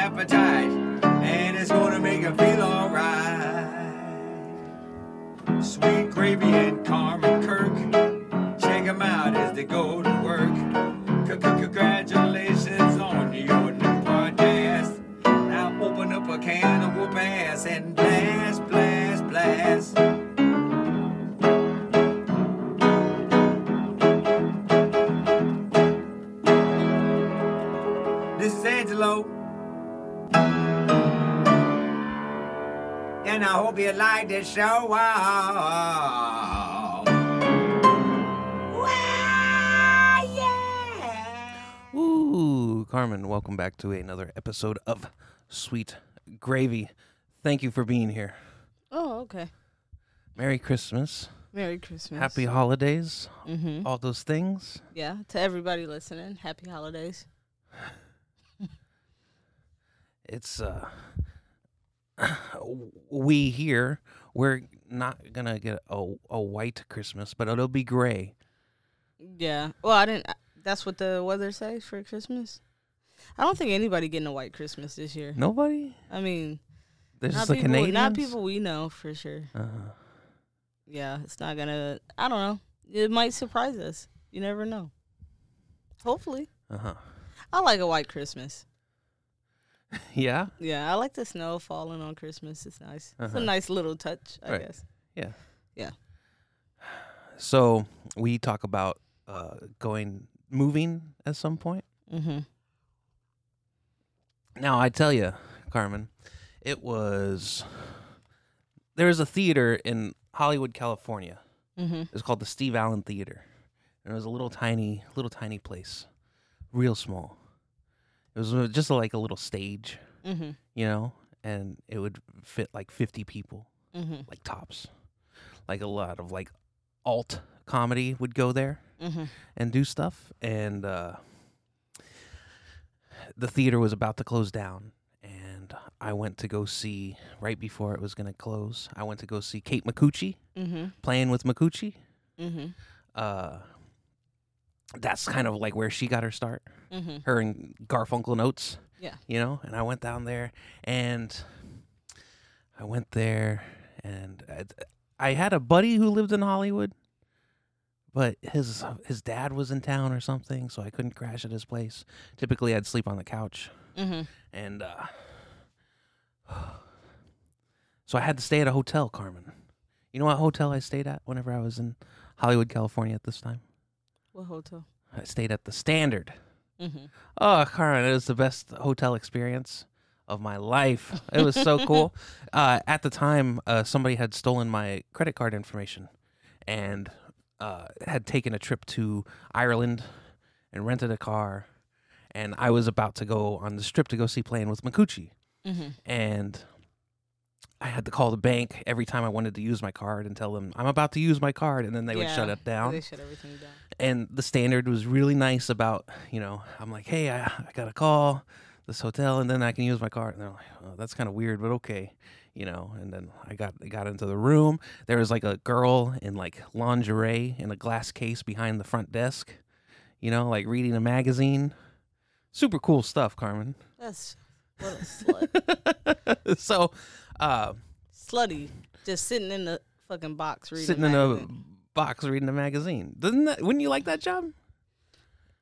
appetite, and it's gonna make you feel alright. Sweet gravy and Carmen Kirk, check 'em out as they go you like this show. Wow. Wow, yeah. Ooh, Carmen, welcome back to another episode of Sweet Gravy. Thank you for being here. Oh, okay. Merry Christmas, Merry Christmas. Happy Holidays, Mm-hmm. all those things. Yeah, to everybody listening, happy holidays. It's uh we here we're not gonna get a, a white Christmas, but it'll be gray. Yeah. Well, I didn't. That's what the weather says for Christmas. I don't think anybody getting a white Christmas this year. Nobody? I mean, There's not the people. Not people we know for sure. Uh, Yeah, it's not gonna. I don't know. It might surprise us. You never know. Hopefully, uh-huh. I like a white Christmas. Yeah. Yeah, I like the snow falling on Christmas. It's nice. It's Uh-huh. a nice little touch, I Right. guess. Yeah. Yeah. So we talk about uh, going moving at some point. Mm-hmm. Now I tell you, Carmen, it was there was a theater in Hollywood, California. Mm-hmm. It's called the Steve Allen Theater, and it was a little tiny, little tiny place, real small. It was just like a little stage, Mm-hmm. you know, and it would fit like fifty people. Mm-hmm. like tops. Like a lot of like alt comedy would go there Mm-hmm. and do stuff and uh the theater was about to close down and I went to go see right before it was going to close. I went to go see Kate Micucci Mm-hmm. playing with Micucci. Mm-hmm. Uh that's kind of like where she got her start. Mm-hmm. Her and Garfunkel and Oates. Yeah. You know, and I went down there and I went there and I, I had a buddy who lived in Hollywood, but his his dad was in town or something, so I couldn't crash at his place. Typically, I'd sleep on the couch, Mm-hmm. and uh, so I had to stay at a hotel. Carmen, you know what hotel I stayed at whenever I was in Hollywood, California at this time? What hotel? I stayed at the Standard. Mm-hmm. Oh, Carmen, it was the best hotel experience of my life. It was so cool. Uh, at the time, uh, somebody had stolen my credit card information and uh, had taken a trip to Ireland and rented a car. And I was about to go on this trip to go see Playing with Micucci. Mm-hmm. And I had to call the bank every time I wanted to use my card and tell them I'm about to use my card, and then they would shut it down. They shut everything down. and the standard was really nice about you know i'm like hey i, I got a call this hotel and then i can use my card. And they're like oh, that's kind of weird but okay you know and then i got I got into the room. There was like a girl in like lingerie in a glass case behind the front desk you know like reading a magazine. Super cool stuff carmen. That's what a slut. so uh Slutty. Just sitting in the fucking box reading. sitting in a magazine. box reading a magazine doesn't that wouldn't you like that job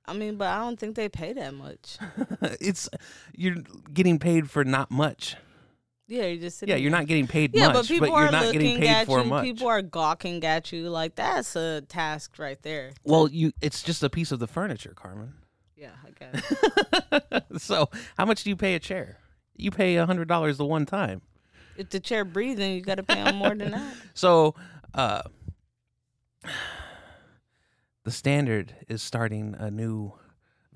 I mean, but I don't think they pay that much. it's you're getting paid for not much Yeah, you're just sitting. Yeah, you're not getting paid Yeah, much, but people you're are not looking getting paid at for you. much. People are gawking at you. Like that's a task right there. well, you it's just a piece of the furniture, Carmen. Yeah, I guess. so, how much do you pay a chair? You pay a hundred dollars the one time. If the chair breathing, you got to pay them more than that. So, uh, the standard is starting a new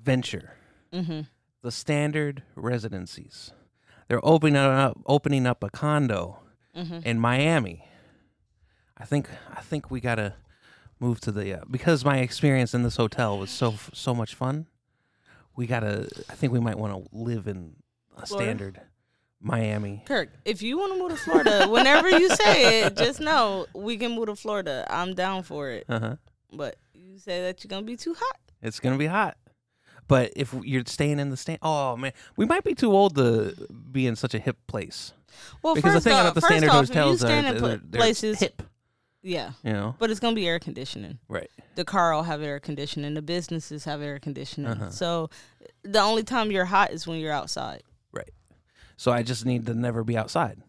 venture. Mm-hmm. The standard residencies. They're opening up opening up a condo Mm-hmm. in Miami. I think I think we gotta move to the uh, because my experience in this hotel was so so much fun. We gotta. I think we might want to live in a standard Miami. Kirk, if you want to move to Florida, whenever you say it, just know we can move to Florida. I'm down for it. Uh huh. But you say that you're gonna be too hot. It's gonna be hot, But if you're staying in the stand, oh man, we might be too old to be in such a hip place. Well, because first the thing off, about the standard off, hotels are in they're, they're places, hip. yeah, You know, but it's gonna be air conditioning. right? The car will have air conditioning. The businesses have air conditioning. Uh-huh. So the only time you're hot is when you're outside. So I just need to never be outside.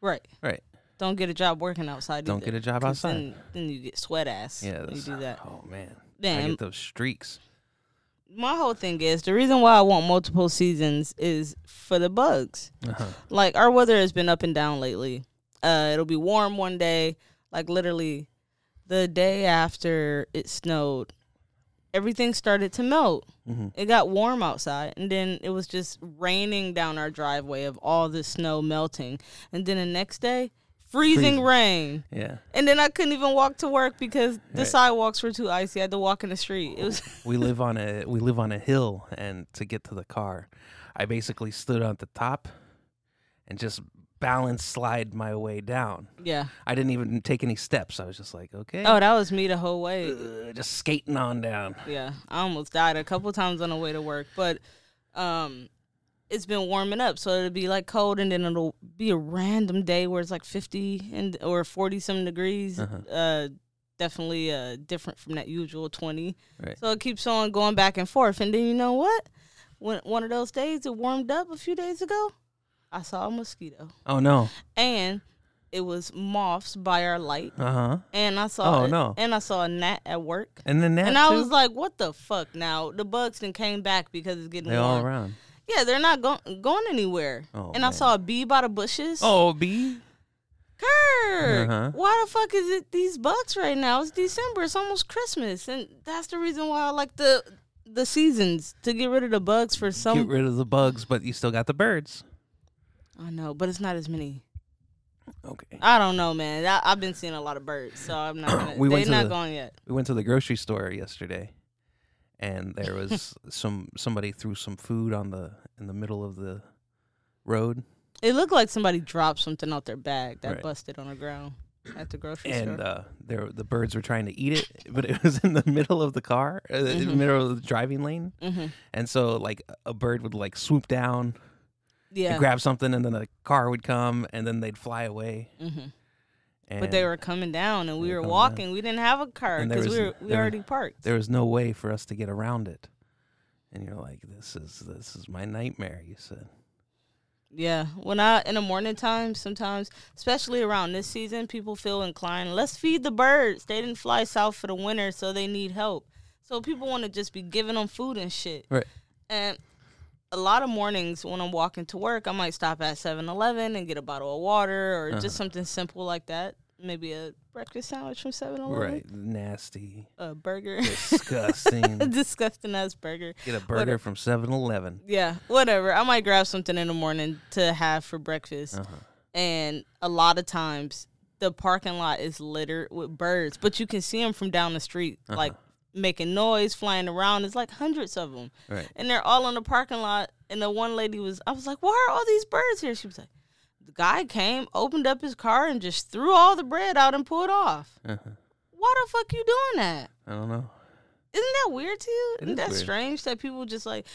Right. Right. Don't get a job working outside. Don't either, get a job outside. Then, then you get sweat ass. Yeah, when you do that. Oh man, Damn. I get those streaks. my whole thing is the reason why I want multiple seasons is for the bugs. Uh-huh. Like our weather has been up and down lately. Uh, it'll be warm one day, like literally the day after it snowed, everything started to melt. hmm It got warm outside, and then it was just raining down our driveway of all the snow melting. And then the next day, freezing, Freezing. rain. Yeah, And then I couldn't even walk to work because the Right. sidewalks were too icy. I had to walk in the street. It was we live on a we live on a hill, and to get to the car, I basically stood on the top and just balance slide my way down. yeah. I didn't even take any steps. I was just like, okay, Oh, that was me the whole way. uh, just skating on down. Yeah, I almost died a couple times on the way to work, but um, it's been warming up, so it'll be like cold, and then it'll be a random day where it's like fifty and or forty some degrees. Uh-huh. Uh, definitely uh different from that usual twenty. Right. So it keeps on going back and forth, and then you know what? When one of those days it warmed up a few days ago, I saw a mosquito, Oh no. and it was moths by our light, Uh huh. and I saw Oh, a- no. and I saw a gnat at work. And then that And I too? was like, "What the fuck?" Now the bugs then came back because it's getting they all around. Yeah, they're not going going anywhere. Oh, and I saw a bee by the bushes. Oh, B. Kirk, Uh-huh. why the fuck is it these bugs right now? It's December. It's almost Christmas, and that's the reason why I like the the seasons to get rid of the bugs for some. Get rid of the bugs, but you still got the birds. I know, but it's not as many. Okay. I don't know, man. I, I've been seeing a lot of birds, so I'm not. Gonna, We they're went to not the- gone yet. We went to the grocery store yesterday, and there was some somebody threw some food on the in the middle of the road, It looked like somebody dropped something out their bag that Right. busted on the ground at the grocery and store. uh, there the birds were trying to eat it, but it was in the middle of the car, uh, in the middle of the driving lane, hmm and so like a bird would like swoop down, Yeah. and grab something, and then a car would come, and then they'd fly away. hmm And But they were coming down, and we were were walking. We didn't have a car because we were we there- already parked. there was no way for us to get around it, and you're like, this is this is my nightmare. You said. Yeah, when I in the morning time, sometimes, especially around this season, people feel inclined. Let's feed the birds. They didn't fly south for the winter, so they need help. So people want to just be giving them food and shit. Right. And a lot of mornings when I'm walking to work, I might stop at 7-Eleven and get a bottle of water or Uh-huh. just something simple like that. Maybe a breakfast sandwich from 7-Eleven. Right, nasty, A burger. disgusting. A disgusting ass burger. Get a burger from 7-Eleven. Yeah, whatever. I might grab something in the morning to have for breakfast. Uh-huh. And a lot of times the parking lot is littered with birds, but you can see them from down the street, Uh-huh. like making noise, flying around. It's like hundreds of them. Right. And they're all in the parking lot. And the one lady was, I was like, why are all these birds here? She was like, the guy came, opened up his car, and just threw all the bread out and pulled off. Uh-huh. Why the fuck you doing that? I don't know. Isn't that weird to you? It Isn't is that weird. strange that people just like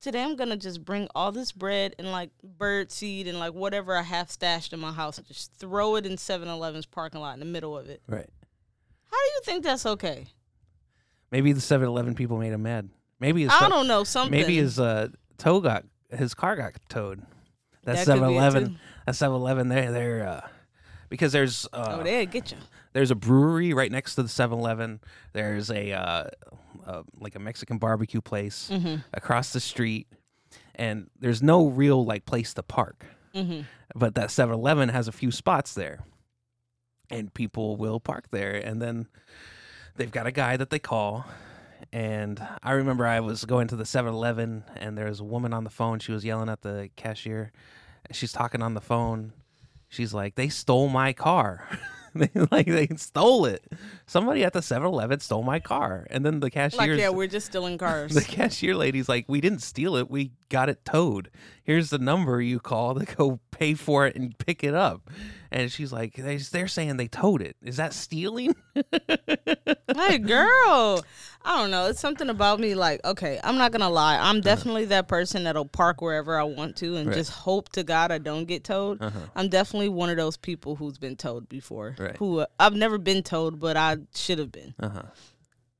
today I'm gonna just bring all this bread and like bird seed and like whatever I have stashed in my house and just throw it in 7-Eleven's parking lot in the middle of it. Right. How do you think that's okay? Maybe the 7-Eleven people made him mad. Maybe his I don't know something. maybe his uh, toe got his car got towed. That That could be it, 7-Eleven. too. That 7-Eleven. They're they're uh, because there's uh, oh, they get you. there's a brewery right next to the 7-Eleven. There's a uh, uh, like a Mexican barbecue place Mm-hmm. across the street, and there's no real like place to park. Mm-hmm. but that 7-Eleven has a few spots there and people will park there and then they've got a guy that they call and i remember i was going to the 7-Eleven and there was a woman on the phone. She was yelling at the cashier. She's talking on the phone. She's like they stole my car they like they stole it somebody at the 7-Eleven stole my car and then the cashier Like yeah, we're just stealing cars. the cashier lady's like we didn't steal it we got it towed. Here's the number you call to go pay for it and pick it up." And she's like, they, "They're saying they towed it. Is that stealing?" hey girl i don't know it's something about me like okay i'm not gonna lie i'm definitely that person that'll park wherever i want to and Uh-huh. Right. just hope to god i don't get towed Uh-huh. i'm definitely one of those people who's been towed before Right. who uh, i've never been towed but i should have been Uh huh.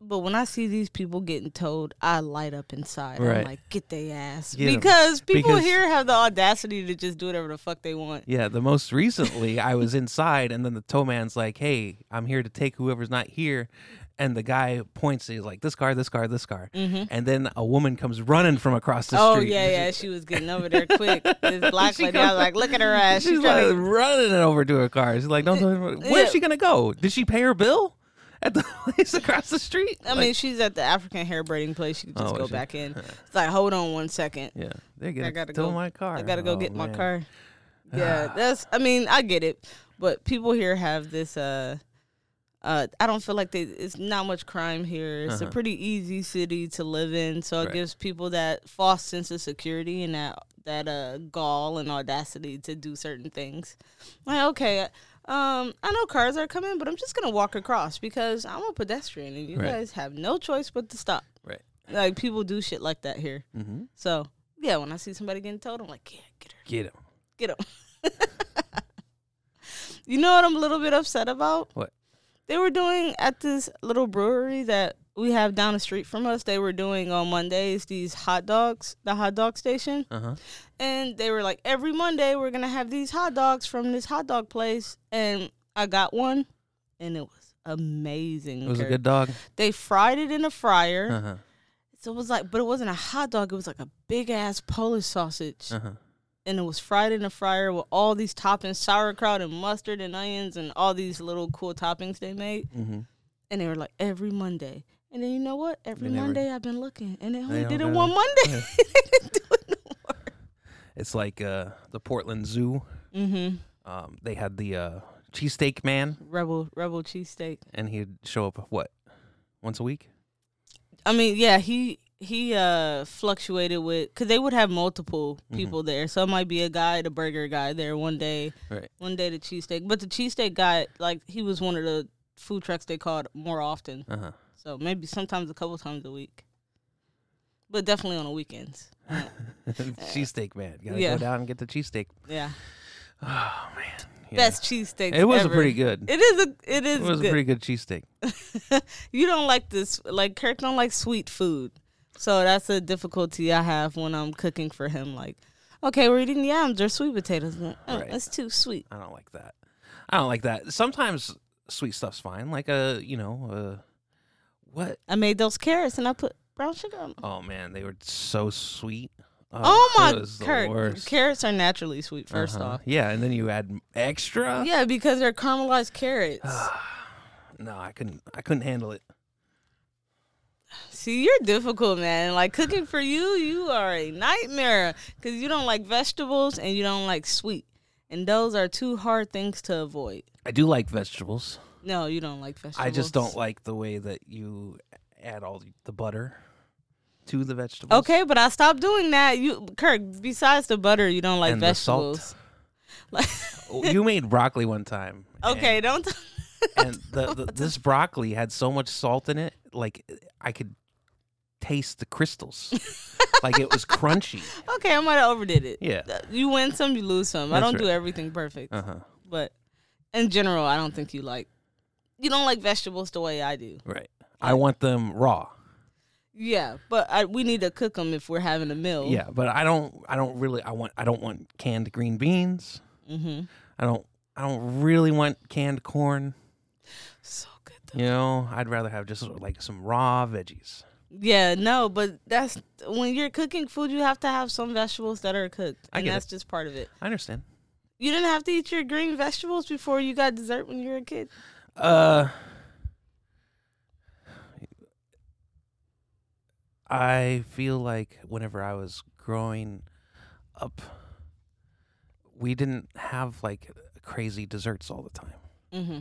but when i see these people getting towed i light up inside i'm Right. like get they ass Get 'em. because people Because- here have the audacity to just do whatever the fuck they want Yeah, the most recently I was inside and then the tow man's like, Hey, I'm here to take whoever's not here and the guy points, he's like, This car, this car, this car. Mhm. And then a woman comes running from across the Oh street. Oh yeah, yeah. She was getting over there quick. This black lady, I was like, look at her ass. She's She's like to running over to her car. She's like, Don't tell me where's Yeah. she gonna go? Did she pay her bill at the place across the street? I mean, she's at the African hair braiding place. She could just Oh, go she? back in. It's like, hold on one second. Yeah. They're gonna gotta tow go- my car. I gotta go Oh, get my car. Yeah, that's. I mean, I get it, but people here have this. Uh, uh, I don't feel like they. It's not much crime here. It's a Uh-huh. pretty easy city to live in, so it Right. gives people that false sense of security and that that uh gall and audacity to do certain things. Like, okay, um, I know cars are coming, but I'm just gonna walk across because I'm a pedestrian, and you Right. guys have no choice but to stop. Right. Like people do shit like that here. Mm-hmm. So yeah, when I see somebody getting towed, I'm like, yeah, get her, Get him. get him. you know what I'm a little bit upset about? What? They were doing at this little brewery that we have down the street from us. They were doing on Mondays these hot dogs, the hot dog station, Uh huh. and they were like, every Monday we're gonna have these hot dogs from this hot dog place, and I got one, and it was amazing. It was a good dog. They fried it in a fryer. Uh huh. So it was like, but it wasn't a hot dog. It was like a big ass Polish sausage, Uh huh. And it was fried in a fryer with all these toppings, sauerkraut and mustard and onions and all these little cool toppings they made. Mm-hmm. And they were like every Monday. And then you know what? Every They never- Monday I've been looking, and they only don't did it one. Monday. do it no more. It's like uh, the Portland Zoo. Mm-hmm. Um, they had the uh, cheesesteak man, Rebel Rebel cheesesteak. and he'd show up what once a week. I mean, yeah, he he uh fluctuated with because they would have multiple Mhm. people there. So it might be a guy, the burger guy there one day, Right. one day the cheesesteak. But the cheesesteak guy, like he was one of the food trucks they called more often. Uh huh. So maybe sometimes a couple times a week, but definitely on the weekends. Cheesesteak man. Gotta yeah. go down and get the cheesesteak. yeah, Oh man. Yeah. best cheesesteak. It was ever. a pretty good. It is a. It is It was good. a pretty good cheesesteak. you don't like this. Like Kirk don't like sweet food, so that's a difficulty I have when I'm cooking for him. Like, okay, we're eating yams or sweet potatoes. Like, oh, Right. That's too sweet. I don't like that. I don't like that. Sometimes sweet stuff's fine. Like a you know uh, what? I made those carrots and I put brown sugar. on 'em. Oh man, they were so sweet. Oh, it my, Kirk! Carrots are naturally sweet. 1st Uh-huh. off, yeah, and then you add extra. yeah, because they're caramelized carrots. no, I couldn't. I couldn't handle it. See, you're difficult, man. Like cooking for you, you are a nightmare because you don't like vegetables and you don't like sweet, and those are two hard things to avoid. I do like vegetables. No, you don't like vegetables. I just don't like the way that you add all the- butter to the vegetables. Okay, but I stopped doing that. You, Kirk. Besides the butter, you don't like And the salt. vegetables. Like, Oh, you made broccoli one time. okay, and- don't. and the, the this broccoli had so much salt in it, like I could taste the crystals. like it was crunchy. okay, I might have overdid it. Yeah. Uh, You win some, you lose some. I don't do everything perfect, Uh huh. but in general, I don't think you like. You don't like vegetables the way I do. Right. I want them raw. Yeah, but I, we need to cook them if we're having a meal. Yeah, but I don't. I don't really. I want. I don't want canned green beans. Mm-hmm. I don't. I don't really want canned corn. So good. Though. You know, I'd rather have just like some raw veggies. Yeah, no, but that's when you're cooking food, you have to have some vegetables that are cooked, I and get that's just part of it. I understand. You didn't have to eat your green vegetables before you got dessert when you were a kid. Uh, I feel like whenever I was growing up, we didn't have like crazy desserts all the time. Mm-hmm.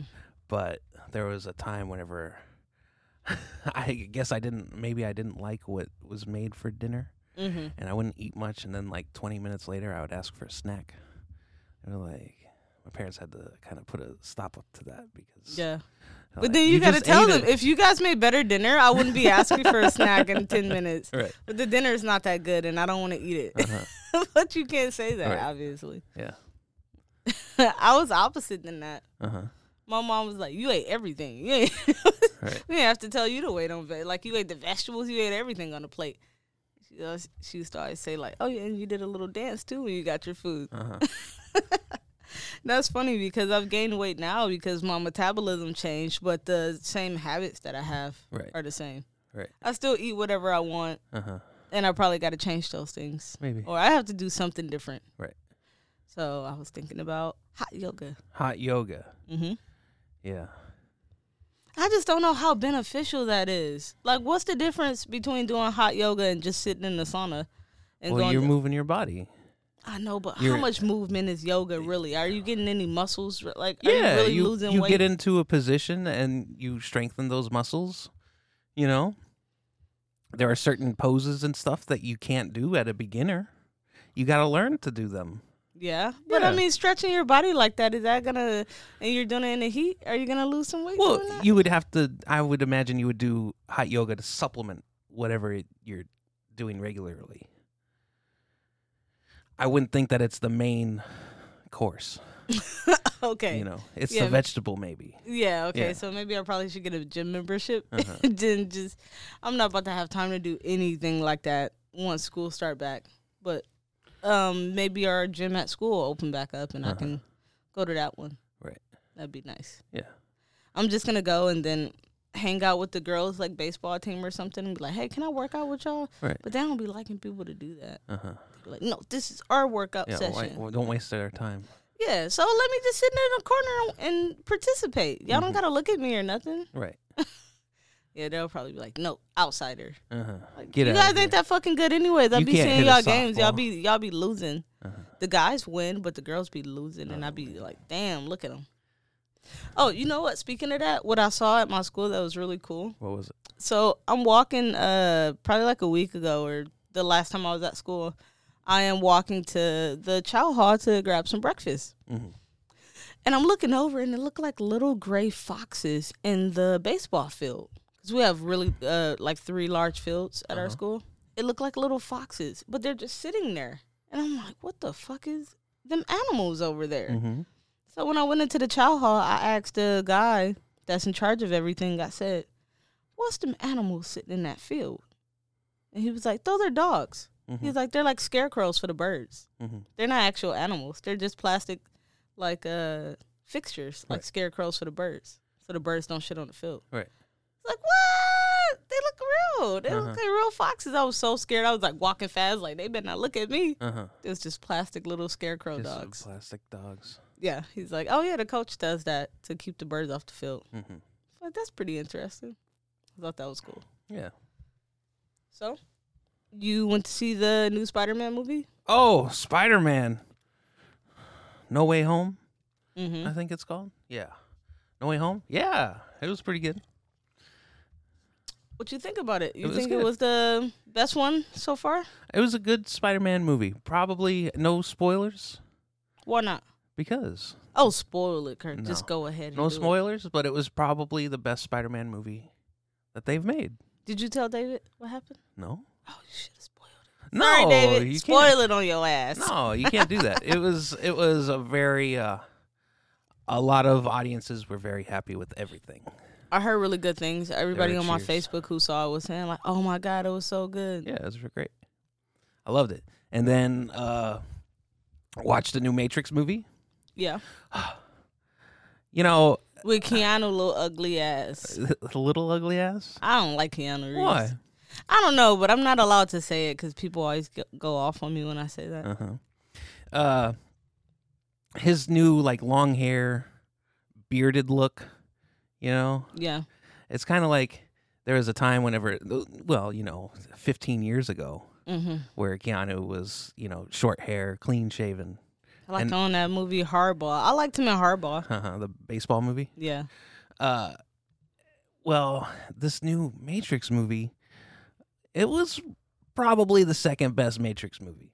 But there was a time whenever I guess I didn't, maybe I didn't like what was made for dinner. Mm-hmm. and I wouldn't eat much. And then like 20 minutes later, I would ask for a snack. And like my parents had to kind of put a stop up to that because Yeah. But like, then you, gotta tell them it." if you guys made better dinner, I wouldn't be asking for a snack in ten minutes. right. But the dinner is not that good, and I don't want to eat it. Uh-huh. but you can't say that, Right. obviously. Yeah. I was opposite than that. Uh huh. My mom was like, "You ate everything. You. Right. we didn't have to tell you to wait on veg. Like you ate the vegetables. You ate everything on the plate." She, always- she used to always say like, "Oh yeah, and you did a little dance too when you got your food." Uh huh. That's funny because I've gained weight now because my metabolism changed, but the same habits that I have Right. are the same. Right. I still eat whatever I want, Uh huh. and I probably got to change those things, Maybe. or I have to do something different. Right. So I was thinking about hot yoga. Hot yoga. hmm Yeah. I just don't know how beneficial that is. Like, what's the difference between doing hot yoga and just sitting in the sauna? And well, going you're moving your body. I know, but how you're- much movement is yoga really? Are you getting any muscles? Like, are yeah. you really you losing you weight? get into a position and you strengthen those muscles. You know. There are certain poses and stuff that you can't do at a beginner. You got to learn to do them. Yeah, but I mean, stretching your body like that is that gonna? And you're doing it in the heat. Are you gonna lose some weight? Well, you would have to. I would imagine you would do hot yoga to supplement whatever it- you're doing regularly. I wouldn't think that it's the main course. okay. You know, it's Yeah. the vegetable maybe. Yeah. Okay. Yeah. So maybe I probably should get a gym membership. Uh-huh. then just, I'm not about to have time to do anything like that once school start back. But um, maybe our gym at school will open back up, and I Uh-huh. can go to that one. Right. That'd be nice. Yeah. I'm just gonna go and then hang out with the girls, like baseball team or something, and be like, "Hey, can I work out with y'all?" Right. But they don't be liking people to do that. Uh huh. Like, "No, this is our workout Yeah. session." well, don't waste their time. Yeah, so let me just sit in the corner and participate. Y'all don't Mhm. gotta look at me or nothing. Right. Yeah, they'll probably be like, "No, outsider." Uh huh. Like, Get you guys ain't that fucking good anyways. I You be can't seeing hit a y'all games. Y'all softball. be y'all be losing. Uh-huh. The guys win, but the girls be losing, and I Oh, be like, "Damn, look at them." Oh, you know what? Speaking of that, what I saw at my school that was really cool. What was it? So I'm walking, uh, probably like a week ago or the last time I was at school. I am walking to the chow hall to grab some breakfast. Mhm. And I'm looking over, and it looked like little gray foxes in the baseball field. Because we have really, uh, like three large fields at our Uh-huh. school. It looked like little foxes, but they're just sitting there. And I'm like, what the fuck is them animals over there? Mm-hmm. So when I went into the chow hall, I asked the guy that's in charge of everything, I said, What's them animals sitting in that field? And he was like, Those are dogs. Mm-hmm. He's like, They're like scarecrows for the birds. mm-hmm. They're not actual animals. They're just plastic like uh fixtures, like scarecrows for the birds. So the birds don't shit on the field. Right. It's like, what? They look real. They Uh-huh. look like real foxes. I was so scared. I was like walking fast, like they better not look at me. Uh huh. It was just plastic little scarecrow Just dogs. plastic dogs. Yeah, he's like, oh yeah, the coach does that to keep the birds off the field. Mm-hmm. Like that's pretty interesting. I thought that was cool. Yeah. So, you went to see the new Spider-Man movie? Oh, Spider Man. No Way Home. Mm-hmm. I think it's called. Yeah. No Way Home. Yeah, it was pretty good. What you think about it? You was think it was the best one so far? It was a good Spider-Man movie. Probably no spoilers Why not? because Oh, spoil it, Kirk. No. Just go ahead. And no do it. spoilers, but it was probably the best Spider-Man movie that they've made. Did you tell David what happened? No. Oh, you should have spoiled it. No, Sorry, David. you Spoil can't. it on your ass. No, you can't do that. it was it was a very uh a lot of audiences were very happy with everything. I heard really good things. Everybody on my cheers. Facebook who saw it was saying like, "Oh my god, it was so good." Yeah, it was great. I loved it. And then uh watched the new Matrix movie. Yeah. You know, With Keanu little ugly ass. the little ugly ass. I don't like Keanu Reeves. Why? I don't know, but I'm not allowed to say it because people always go, go off on me when I say that. Uh-huh. Uh his new like long hair, bearded look, you know? Yeah. It's kind of like there was a time whenever well, you know, 15 years ago Mm-hmm. where Keanu was, you know, short hair, clean shaven. I liked And- on that movie Hardball. I liked him in Hardball. Uh-huh, the baseball movie. Yeah. Uh well, this new Matrix movie it was probably the second best Matrix movie.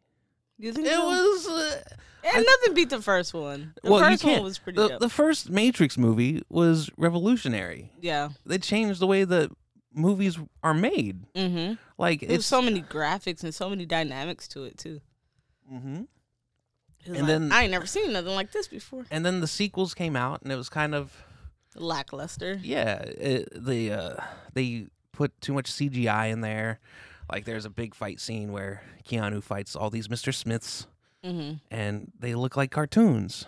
You think It so? was. Uh, and nothing beat the first one. The well, first one was pretty the, dope. the first Matrix movie was revolutionary. yeah. They changed the way that movies are made. Mm-hmm. Like There's it's so many graphics and so many dynamics to it too. Mhm. And like, then- I ain't never seen nothing like this before. And then the sequels came out, and it was kind of Lackluster. yeah. It, the uh, they put too much CGI in there. Like there's a big fight scene where Keanu fights all these Mr. Smiths, Mm-hmm. and they look like cartoons.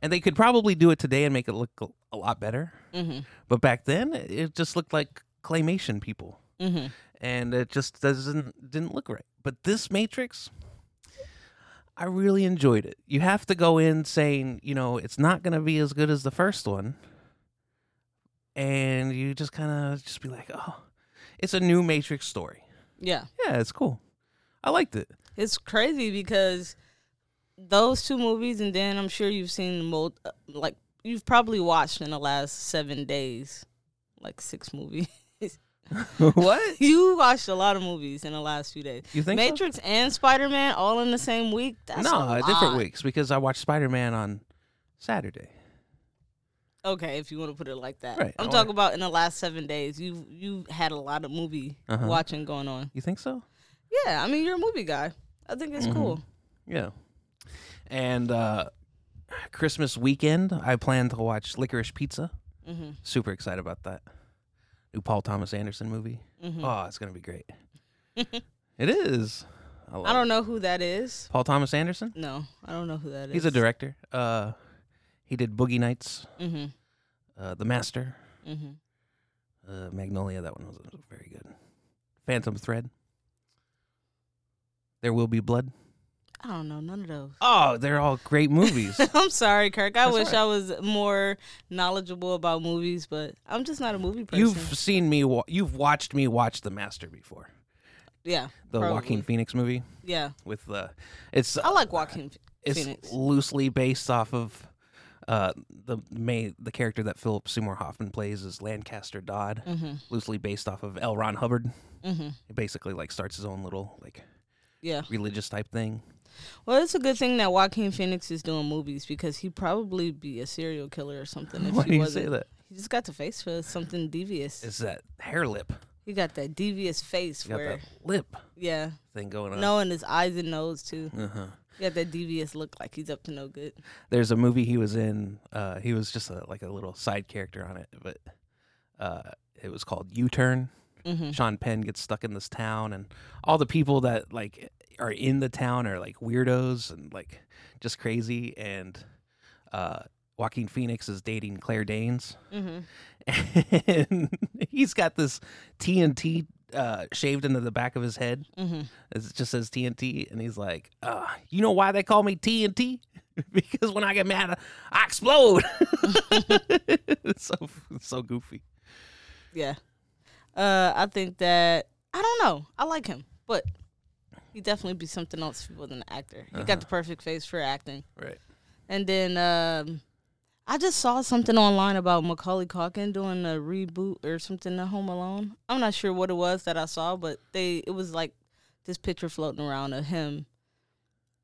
And they could probably do it today and make it look a- lot better. Mm-hmm. But back then, it just looked like claymation people, Mm-hmm. and it just doesn't didn't look right. But this Matrix, I really enjoyed it. You have to go in saying, you know, it's not going to be as good as the first one, and you just kind of just be like, oh, it's a new Matrix story. Yeah. Yeah, it's cool. I liked it. It's crazy because those two movies, and then I'm sure you've seen mo- uh, like you've probably watched in the last seven days, like six movies. what you watched a lot of movies in the last few days. you think? so? Matrix and Spider Man all in the same week. That's no, a different weeks because I watched Spider Man on Saturday. Okay, if you want to put it like that. Right, I'm talking about in the last seven days. You you had a lot of movie Uh-huh. watching going on. You think so? Yeah, I mean you're a movie guy. I think it's Mhm. cool. Yeah. And uh Christmas weekend, I plan to watch Licorice Pizza. hmm Super excited about that. New Paul Thomas Anderson movie. hmm Oh, it's gonna be great. it is. I, I don't it. know who that is. Paul Thomas Anderson. No, I don't know who that is. He's a director. Uh, he did Boogie Nights, Mm-hmm. uh, The Master, Mm-hmm. uh, Magnolia. That one was, very good. Phantom Thread. There will be blood. I don't know none of those. Oh, they're all great movies. I'm sorry, Kirk. I That's wish all I was more knowledgeable about movies, but I'm just not a movie person. You've seen me. Wa- you've watched me watch The Master before. yeah, The Probably. Joaquin Phoenix movie yeah. with the. It's I like Joaquin it's Phoenix. loosely based off of uh, the main the character that Philip Seymour Hoffman plays is Lancaster Dodd, Mm-hmm. loosely based off of L. Ron Hubbard. Mm-hmm. He basically like starts his own little like Yeah. religious type thing. Well, it's a good thing that Joaquin Phoenix is doing movies because he'd probably be a serial killer or something if Why he do you wasn't. say that? He just got the face for something devious. It's that hair lip. he got that devious face He where, lip yeah, thing going on. no, and his eyes and nose too. Uh-huh. He got that devious look like he's up to no good. There's a movie he was in. Uh, he was just a, like a little side character on it, but uh, it was called U Turn. Mm-hmm. Sean Penn gets stuck in this town, and all the people that like are in the town are like weirdos and like just crazy. And uh, Joaquin Phoenix is dating Claire Danes, Mm-hmm. and he's got this TNT uh, shaved into the back of his head. Mm-hmm. It just says TNT, and he's like, uh, "You know why they call me TNT? because when I get mad, I explode." it's so it's so goofy. Yeah. Uh, I think that I don't know. I like him, but he definitely be something else if he wasn't an actor. He Uh-huh. got the perfect face for acting. Right. And then um, I just saw something online about Macaulay Culkin doing a reboot or something to Home Alone. I'm not sure what it was that I saw, but they it was like this picture floating around of him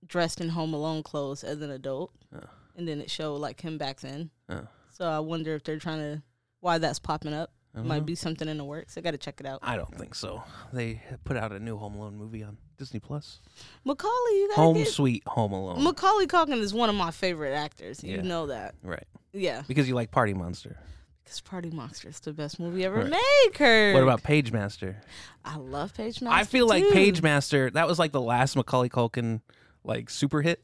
dressed in Home Alone clothes as an adult, Oh. and then it showed like him back then. Oh. So I wonder if they're trying to why that's popping up. Might mm-hmm. be something in the works. I got to check it out. I don't think so. They put out a new Home Alone movie on Disney Plus. Macaulay, you got Home get, Sweet Home Alone. Macaulay Culkin is one of my favorite actors. Yeah. You know that. right. Yeah. Because you like Party Monster. Because Party Monster is the best movie ever Right. made, Kirk. What about Page Master? I love Page Master. I feel like too. Page Master, that was like the last Macaulay Culkin like super hit.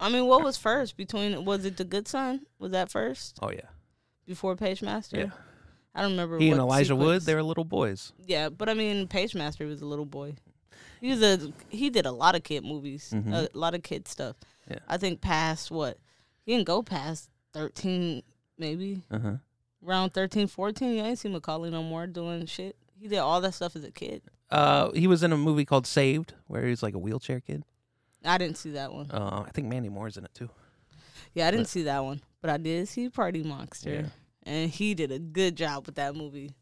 I mean, what was first between? Was it The Good Son? Was that first Oh yeah. before Page Master? Yeah. I don't remember. He and Elijah Wood, they were little boys. Yeah, but I mean, Page Master was a little boy. He was a he did a lot of kid movies, Mhm. a lot of kid stuff. Yeah. I think past what he didn't go past thirteen, maybe Uh-huh. around 13, 14. You ain't see Macaulay no more doing shit. He did all that stuff as a kid. Uh, he was in a movie called Saved, where he's like a wheelchair kid. I didn't see that one. Uh, I think Mandy Moore's in it too. Yeah, I didn't but- see that one, but I did see Party Monster, Yeah. And he did a good job with that movie.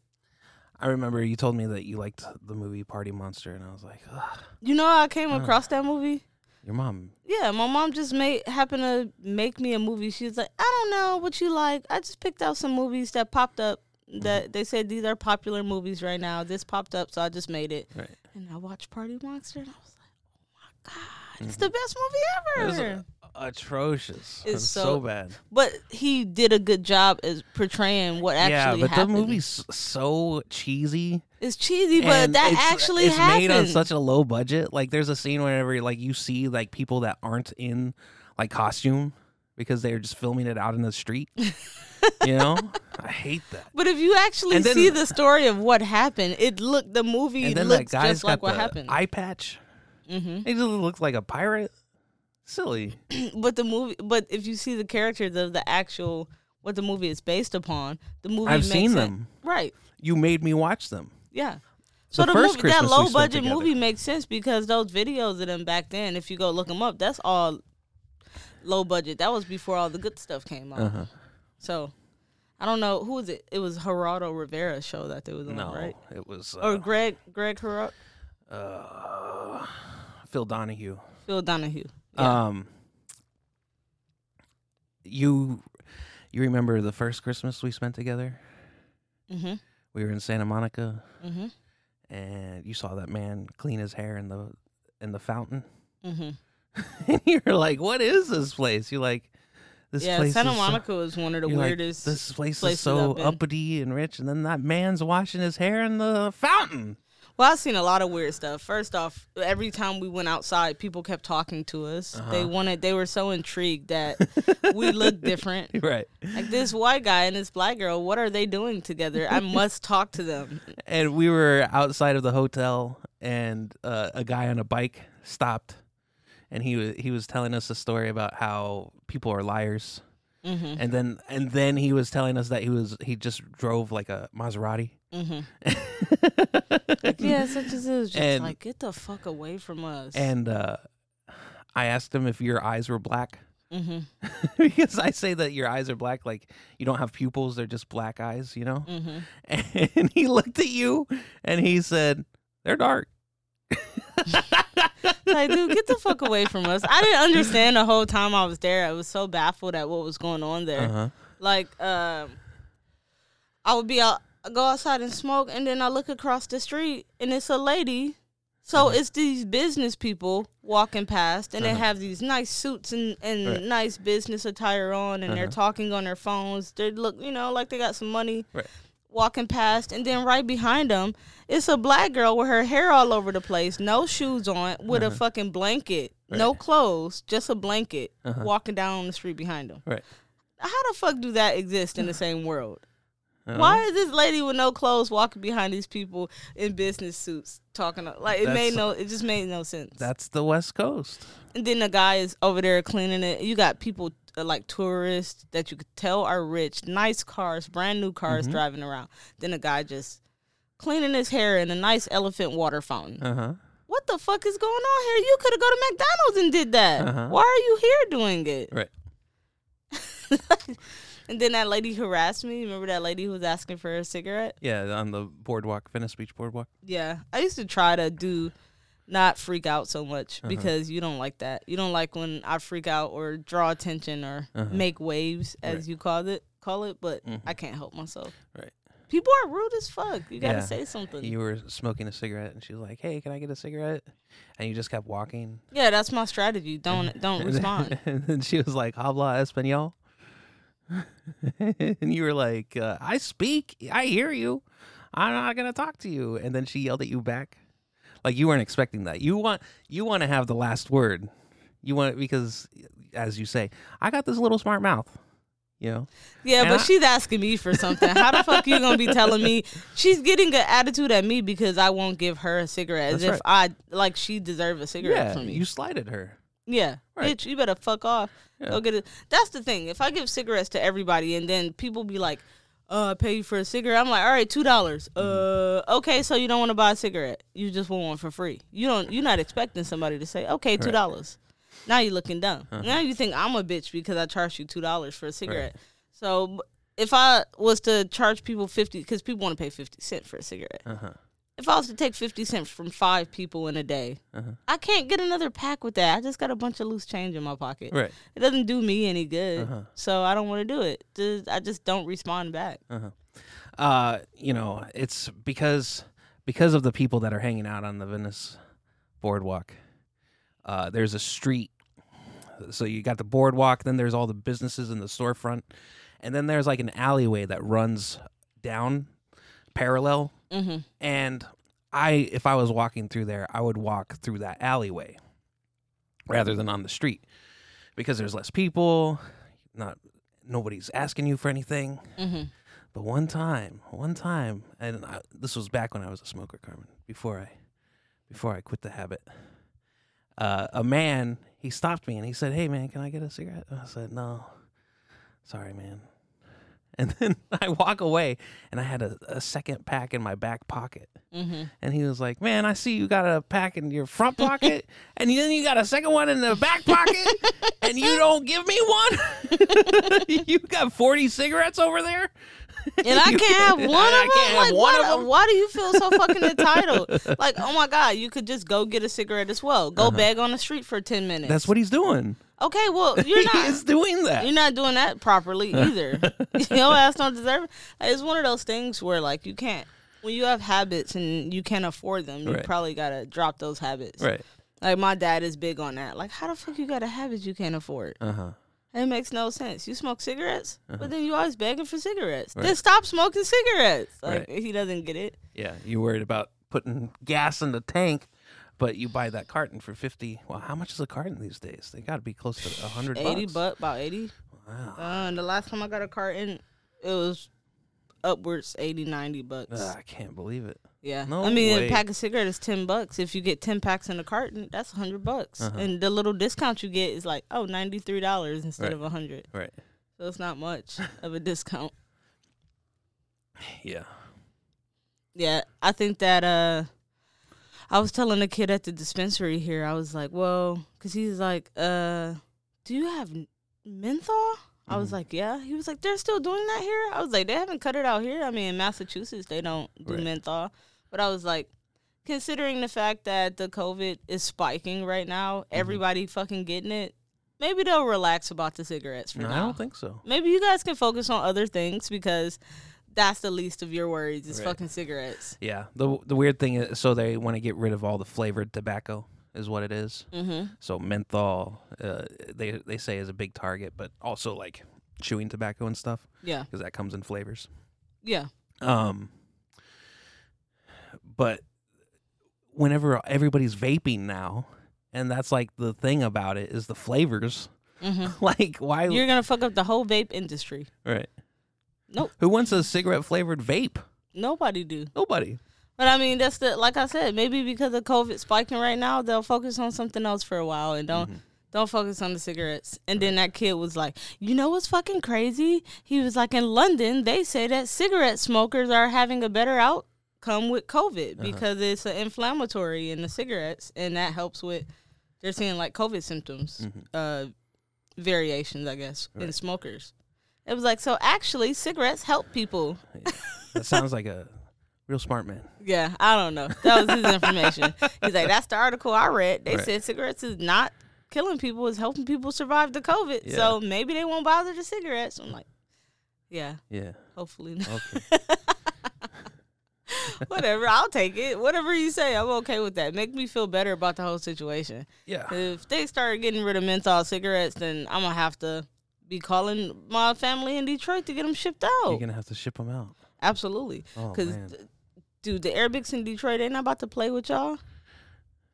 I remember you told me that you liked the movie Party Monster, and I was like, Ugh, You know how I came Uh. across that movie? your mom. Yeah, my mom just made happened to make me a movie. She was like, I don't know what you like. I just picked out some movies that popped up that they said these are popular movies right now. This popped up, so I just made it. Right. And I watched Party Monster, and I was like, oh my god, it's the best movie ever. Atrocious. It's It's so- so, bad. but he did a good job as portraying what actually yeah, but happened. the movie's so cheesy. it's cheesy, but that it's- actually it's happened. made on such a low budget. Like there's a scene whenever like you see like people that aren't in like costume because they're just filming it out in the street. you know, I hate that. but if you actually then- see the story of what happened, it looked the movie And then that looks guy's just like got what happened. eye patch. hmm He just looks like a pirate. Silly. but the movie but if you see the characters of the actual what the movie is based upon the movie I've seen it- them. right You made me watch them. yeah so The the, first movie that Christmas low budget movie makes sense because those videos of them back then if you go look them up that's all low budget that was before all the good stuff came out Uh-huh. so i don't know who was it it was Geraldo Rivera's show that they was on No, right it was or uh, greg greg Geraldo uh, Phil Donahue. phil donahue yeah. Um, you you remember the first Christmas we spent together? mm-hmm We were in Santa Monica, mm-hmm and you saw that man clean his hair in the in the fountain, mm-hmm and you were like, "What is this place?" You're like, "This yeah place santa is so- monica was one of the you're like, weirdest this place is so uppity and rich, and then that man's washing his hair in the fountain. Well, I've seen a lot of weird stuff. First off, every time we went outside, people kept talking to us. They Uh-huh. wanted, they were so intrigued that we looked different. right. Like this white guy and this black girl, what are they doing together? I must talk to them. and we were outside of the hotel and uh, a guy on a bike stopped and he was he was telling us a story about how people are liars hmm and then and then he was telling us that he was he just drove like a Maserati hmm Yeah, such as it just And- like, get the fuck away from us. and uh I asked him if your eyes were black hmm because I say that your eyes are black like you don't have pupils they're just black eyes you know hmm and he looked at you and he said they're dark like, dude, get the fuck away from us. I didn't understand the whole time I was there. I was so baffled at what was going on there. uh-huh Like, um, I would be out, go outside and smoke, and then I look across the street, and it's a lady. So Uh-huh. it's these business people walking past, and they Uh-huh. have these nice suits and, and Right. nice business attire on, and they're Uh-huh. talking on their phones. They look, you know, like they got some money. Right. Walking past, and then right behind them, it's a black girl with her hair all over the place, no shoes on, with a Uh-huh. fucking blanket, no clothes, just a blanket, Uh-huh. walking down the street behind them right how the fuck do that exist in the same world? Uh-huh. Why is this lady with no clothes walking behind these people in business suits talking? Like it made no, it just made no sense. That's the West Coast. and then the guy is over there cleaning it. You got people uh, like tourists that you could tell are rich, nice cars, brand new cars Mhm. driving around. Then the guy just cleaning his hair in a nice elephant water fountain. Uh huh. what the fuck is going on here? You could have go to McDonald's and did that. Uh-huh. Why are you here doing it? Right. and then that lady harassed me. Remember that lady who was asking for a cigarette? Yeah, on the boardwalk, Venice Beach boardwalk. Yeah. I used to try to do not freak out so much Uh-huh. because you don't like that. You don't like when I freak out or draw attention or Uh-huh. make waves as Right. you call it call it, but Mhm. I can't help myself. Right. People are rude as fuck. You gotta Yeah. say something. You were smoking a cigarette, and she was like, "Hey, can I get a cigarette?" And you just kept walking. yeah, that's my strategy. Don't don't respond. And then she was like, "Habla español," and you were like, uh, "I speak. I hear you. I'm not gonna talk to you." And then she yelled at you back, like you weren't expecting that. You want you want to have the last word. You want because, as you say, I got this little smart mouth. You know. Yeah, And but I- she's asking me for something. How the fuck you gonna be telling me she's getting an attitude at me because I won't give her a cigarette as if I like she deserve a cigarette Yeah, from me. you slighted her. Yeah, Right. bitch, you better fuck off. Yeah. Go get it. That's the thing. If I give cigarettes to everybody and then people be like, "Uh, I pay you for a cigarette," I'm like, "All right, two dollars." Mm-hmm. Uh, okay, so you don't want to buy a cigarette. You just want one for free. You don't. You're not expecting somebody to say, "Okay, two dollars." Now you're looking dumb. Uh-huh. Now you think I'm a bitch because I charged you two dollars for a cigarette. So if I was to charge people fifty, because people want to pay fifty cent for a cigarette. Uh huh. If I was to take fifty cents from five people in a day, Uh-huh. I can't get another pack with that. I just got a bunch of loose change in my pocket. Right. It doesn't do me any good, Uh-huh. so I don't want to do it. Just, I just don't respond back. uh, you know, it's because because of the people that are hanging out on the Venice boardwalk. Uh, there's a street, so you got the boardwalk. Then there's all the businesses in the storefront, and then there's like an alleyway that runs down parallel. Hmm And I, if I was walking through there, I would walk through that alleyway rather than on the street because there's less people. Not nobody's asking you for anything. hmm But one time, one time, and I, this was back when I was a smoker, Carmen. Before I, before I quit the habit, uh, a man he stopped me and he said, "Hey, man, can I get a cigarette?" And I said, "No, sorry, man." And then I walk away, and I had a, a second pack in my back pocket. hmm And he was like, "Man, I see you got a pack in your front pocket, and then you got a second one in the back pocket, and you don't give me one. you got forty cigarettes over there, And I can't have one I of them. can't have like, one why, of 'em? why do you feel so fucking entitled? Like, oh my god, you could just go get a cigarette as well. Go beg on the street for ten minutes. Uh-huh. That's what he's doing. Okay, well, you're not. is doing that. You're not doing that properly either. Your ass don't deserve it. It's one of those things where like you can't when you have habits and you can't afford them, you Right. probably gotta drop those habits. right. Like my dad is big on that. Like, how the fuck you got a habit you can't afford? Uh huh. It makes no sense. You smoke cigarettes, but then you always begging for cigarettes. Uh-huh. Right. Then stop smoking cigarettes. Like Right. he doesn't get it. Yeah, you worried about putting gas in the tank, but you buy that carton for fifty. Well, how much is a carton these days? They got to be close to a hundred. Eighty bucks. butt about eighty. Wow. Uh, and the last time I got a carton, it was upwards 80, 90 bucks. Ugh, I can't believe it. Yeah. No I mean, way. a pack of cigarettes is 10 bucks. If you get 10 packs in a carton, that's 100 bucks. Uh-huh. And the little discount you get is like, oh, $93 instead Right. of 100 Right. So it's not much of a discount. Yeah. Yeah. I think that, uh, I was telling a kid at the dispensary here, I was like, well, because he's like, uh, do you have menthol? I was Mhm. like, yeah. He was like, they're still doing that here? I was like, they haven't cut it out here. I mean, in Massachusetts, they don't do Right. menthol. But I was like, considering the fact that the COVID is spiking right now, Mm-hmm. everybody fucking getting it, maybe they'll relax about the cigarettes for No, now. I don't think so. maybe you guys can focus on other things because that's the least of your worries is Right. fucking cigarettes. Yeah. the The weird thing is, so they want to get rid of all the flavored tobacco, is what it is. Mm-hmm. So menthol, uh, they they say is a big target, but also like chewing tobacco and stuff Yeah. because that comes in flavors. Yeah. Um, but whenever everybody's vaping now, and that's like the thing about it is the flavors. Mm-hmm. like why? You're gonna fuck up the whole vape industry. right. Nope. Who wants a cigarette flavored vape? Nobody do. Nobody. But I mean, that's the like I said. Maybe because of COVID spiking right now, they'll focus on something else for a while and don't Mm-hmm. don't focus on the cigarettes. And then that kid was like, "You know what's fucking crazy?" He was like, "In London, they say that cigarette smokers are having a better outcome with COVID Uh-huh. because it's an inflammatory in the cigarettes, and that helps with they're seeing like COVID symptoms, uh, variations, I guess, in Mm-hmm. Smokers." It was like, so actually, cigarettes help people. That sounds like a real smart man. Yeah, I don't know. That was his information. He's like, that's the article I read. They Right. said cigarettes is not killing people, it's helping people survive the COVID. So maybe they won't bother the cigarettes. I'm like, yeah, Yeah. hopefully not. Okay. Whatever, I'll take it. Whatever you say, I'm okay with that. Make me feel better about the whole situation. yeah. If they start getting rid of menthol cigarettes, then I'm gonna have to be calling my family in Detroit to get them shipped out. You're gonna have to ship them out. Absolutely. Oh Because, man. dude, the Arabics in Detroit, they're not about to play with y'all.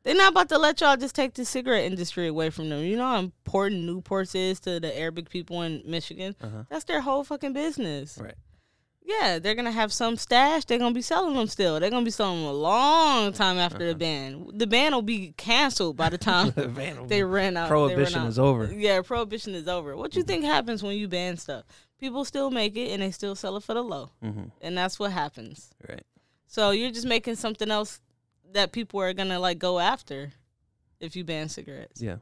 They're not about to let y'all just take the cigarette industry away from them. You know how important Newports is to the Arabic people in Michigan? Uh-huh. That's their whole fucking business. Right. Yeah, they're to have some stash. They're to be selling them still. They're to be selling them a long time after Uh-huh. the ban. The ban will be canceled by the time The they ran out. they ran Prohibition out. is over. Yeah, prohibition is over. What you think happens when you ban stuff? People still make it and they still sell it for the low. Mhm. And that's what happens. Right. So you're just making something else that people are gonna like go after if you ban cigarettes. Yeah.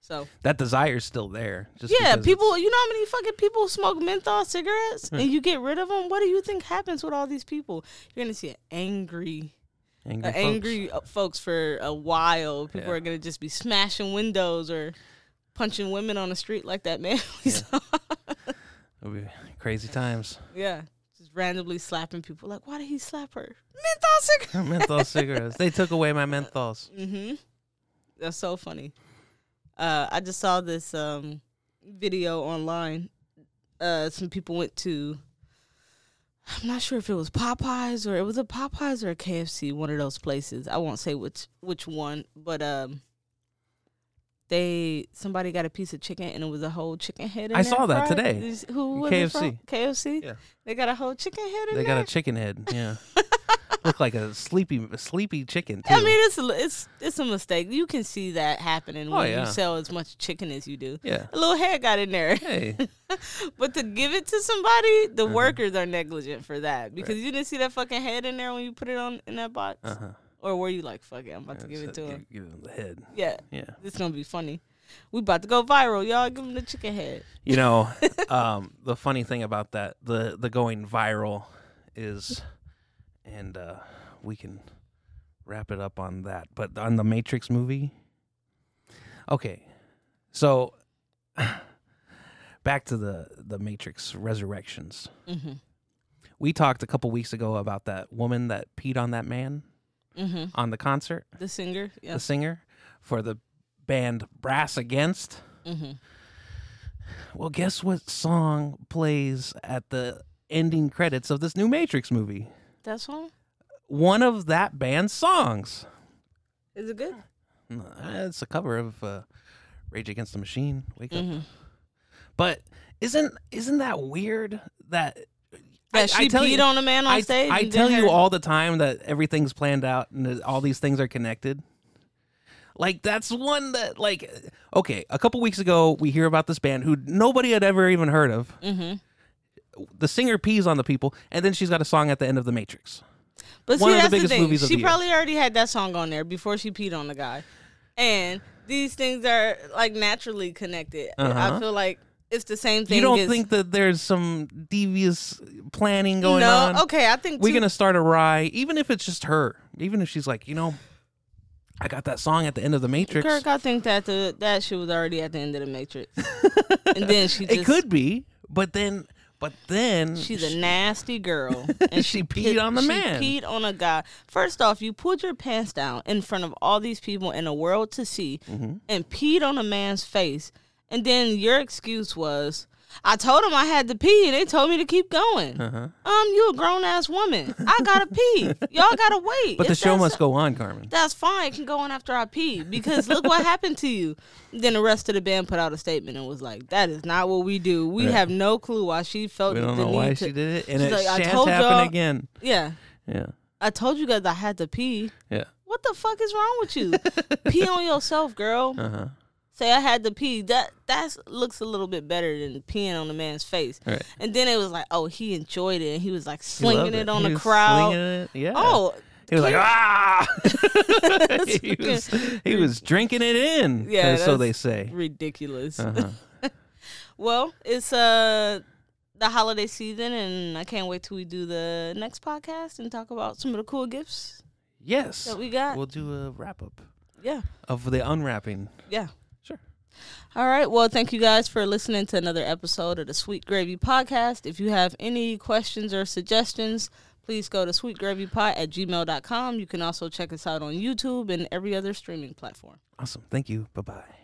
So That desire's still there. Just yeah, people. You know how many fucking people smoke menthol cigarettes and you get rid of them? What do you think happens with all these people? You're gonna see an angry, angry, uh, folks. angry uh, folks for a while. People Yeah. are gonna just be smashing windows or punching women on the street like that man. we saw. It'll be crazy times. yeah, just randomly slapping people. Like, why did he slap her? Menthol cigarette. menthol cigarettes. They took away my menthols. Mm-hmm. That's so funny. Uh, I just saw this um, video online. Uh, some people went to. I'm not sure if it was Popeyes or it was a Popeyes or a KFC, one of those places. I won't say which which one, but um, they somebody got a piece of chicken and it was a whole chicken head. In I saw that fried. today. Who was? KFC. KFC. Yeah. They got a whole chicken head in They there. got a chicken head. Yeah. Look like a sleepy, a sleepy chicken too. I mean, it's a, it's it's a mistake. You can see that happening Oh, when yeah. you sell as much chicken as you do. yeah. A little head got in there, Hey. but to give it to somebody, the Uh-huh. workers are negligent for that because you didn't see that fucking head in there when you put it on in that box, Uh huh. or were you like, "Fuck it, I'm about to give it to him"? Give, give him the head. Yeah, Yeah. it's gonna be funny. We about to go viral, y'all. Give him the chicken head. You know, um, the funny thing about that, the the going viral, is, and uh, we can wrap it up on that. But on the Matrix movie, okay, so back to the the Matrix Resurrections. Mm-hmm. We talked a couple weeks ago about that woman that peed on that man Mm-hmm. on the concert, The singer, yeah. the singer for the band Brass Against. Mm-hmm. Well, guess what song plays at the ending credits of this new Matrix movie? That's one. One of that band's songs. Is it good? Uh, It's a cover of uh, Rage Against the Machine. Wake up. Mm-hmm. But isn't isn't that weird that That I- she I tell peed you- on a man on I, stage. I tell you her- all the time that everything's planned out and that all these things are connected. Like that's one that like okay, a couple weeks ago we hear about this band who nobody had ever even heard of. Mhm. The singer pees on the people and then she's got a song at the end of the Matrix. But One see, of the that's the, biggest thing. movies of she the year. probably already had that song on there before she peed on the guy, and these things are like naturally connected. I Uh-huh. feel like it's the same thing. You don't as- think that there's some devious planning going no? on? No, okay, I think We're too- gonna start a riot, even if it's just her. Even if she's like, you know, I got that song at the end of the Matrix. Kirk, I think that the that shit was already at the end of the Matrix, and then she just it could be, but then, but then She's a nasty girl, and She peed pit- on the she man. peed on a guy. First off, you pulled your pants down in front of all these people in the world to see, Mm-hmm. and peed on a man's face. And then your excuse was, "I told him I had to pee, and they told me to keep going." Uh-huh. Um, you a grown ass woman. I gotta pee. Y'all gotta wait. But the show must go on, Carmen. That's fine. It can go on after I pee because look what happened to you. Then the rest of the band put out a statement and was like, "That is not what we do. We Right. have no clue why she felt We don't know need why to." she did it, and She's it like, "I shan't told happen y'all." again. Yeah, Yeah, I told you guys I had to pee. yeah. What the fuck is wrong with you? pee on yourself, girl. Uh huh. Say I had to pee. That that looks a little bit better than peeing on a man's face. Right. And then it was like, oh, he enjoyed it. and He was like slinging loved it, on He the crowd. it. Yeah. Oh, He was like, ah! he, was, he was drinking it in. Yeah, so they say. ridiculous. Uh-huh. Well, it's uh the holiday season, and I can't wait till we do the next podcast and talk about some of the cool gifts Yes. that we got. We'll do a wrap up yeah, of the unwrapping. yeah. All right. Well, thank you guys for listening to another episode of the Sweet Gravy Podcast. If you have any questions or suggestions, please go to sweetgravypot at gmail.com. You can also check us out on YouTube and every other streaming platform. Awesome. Thank you. Bye bye.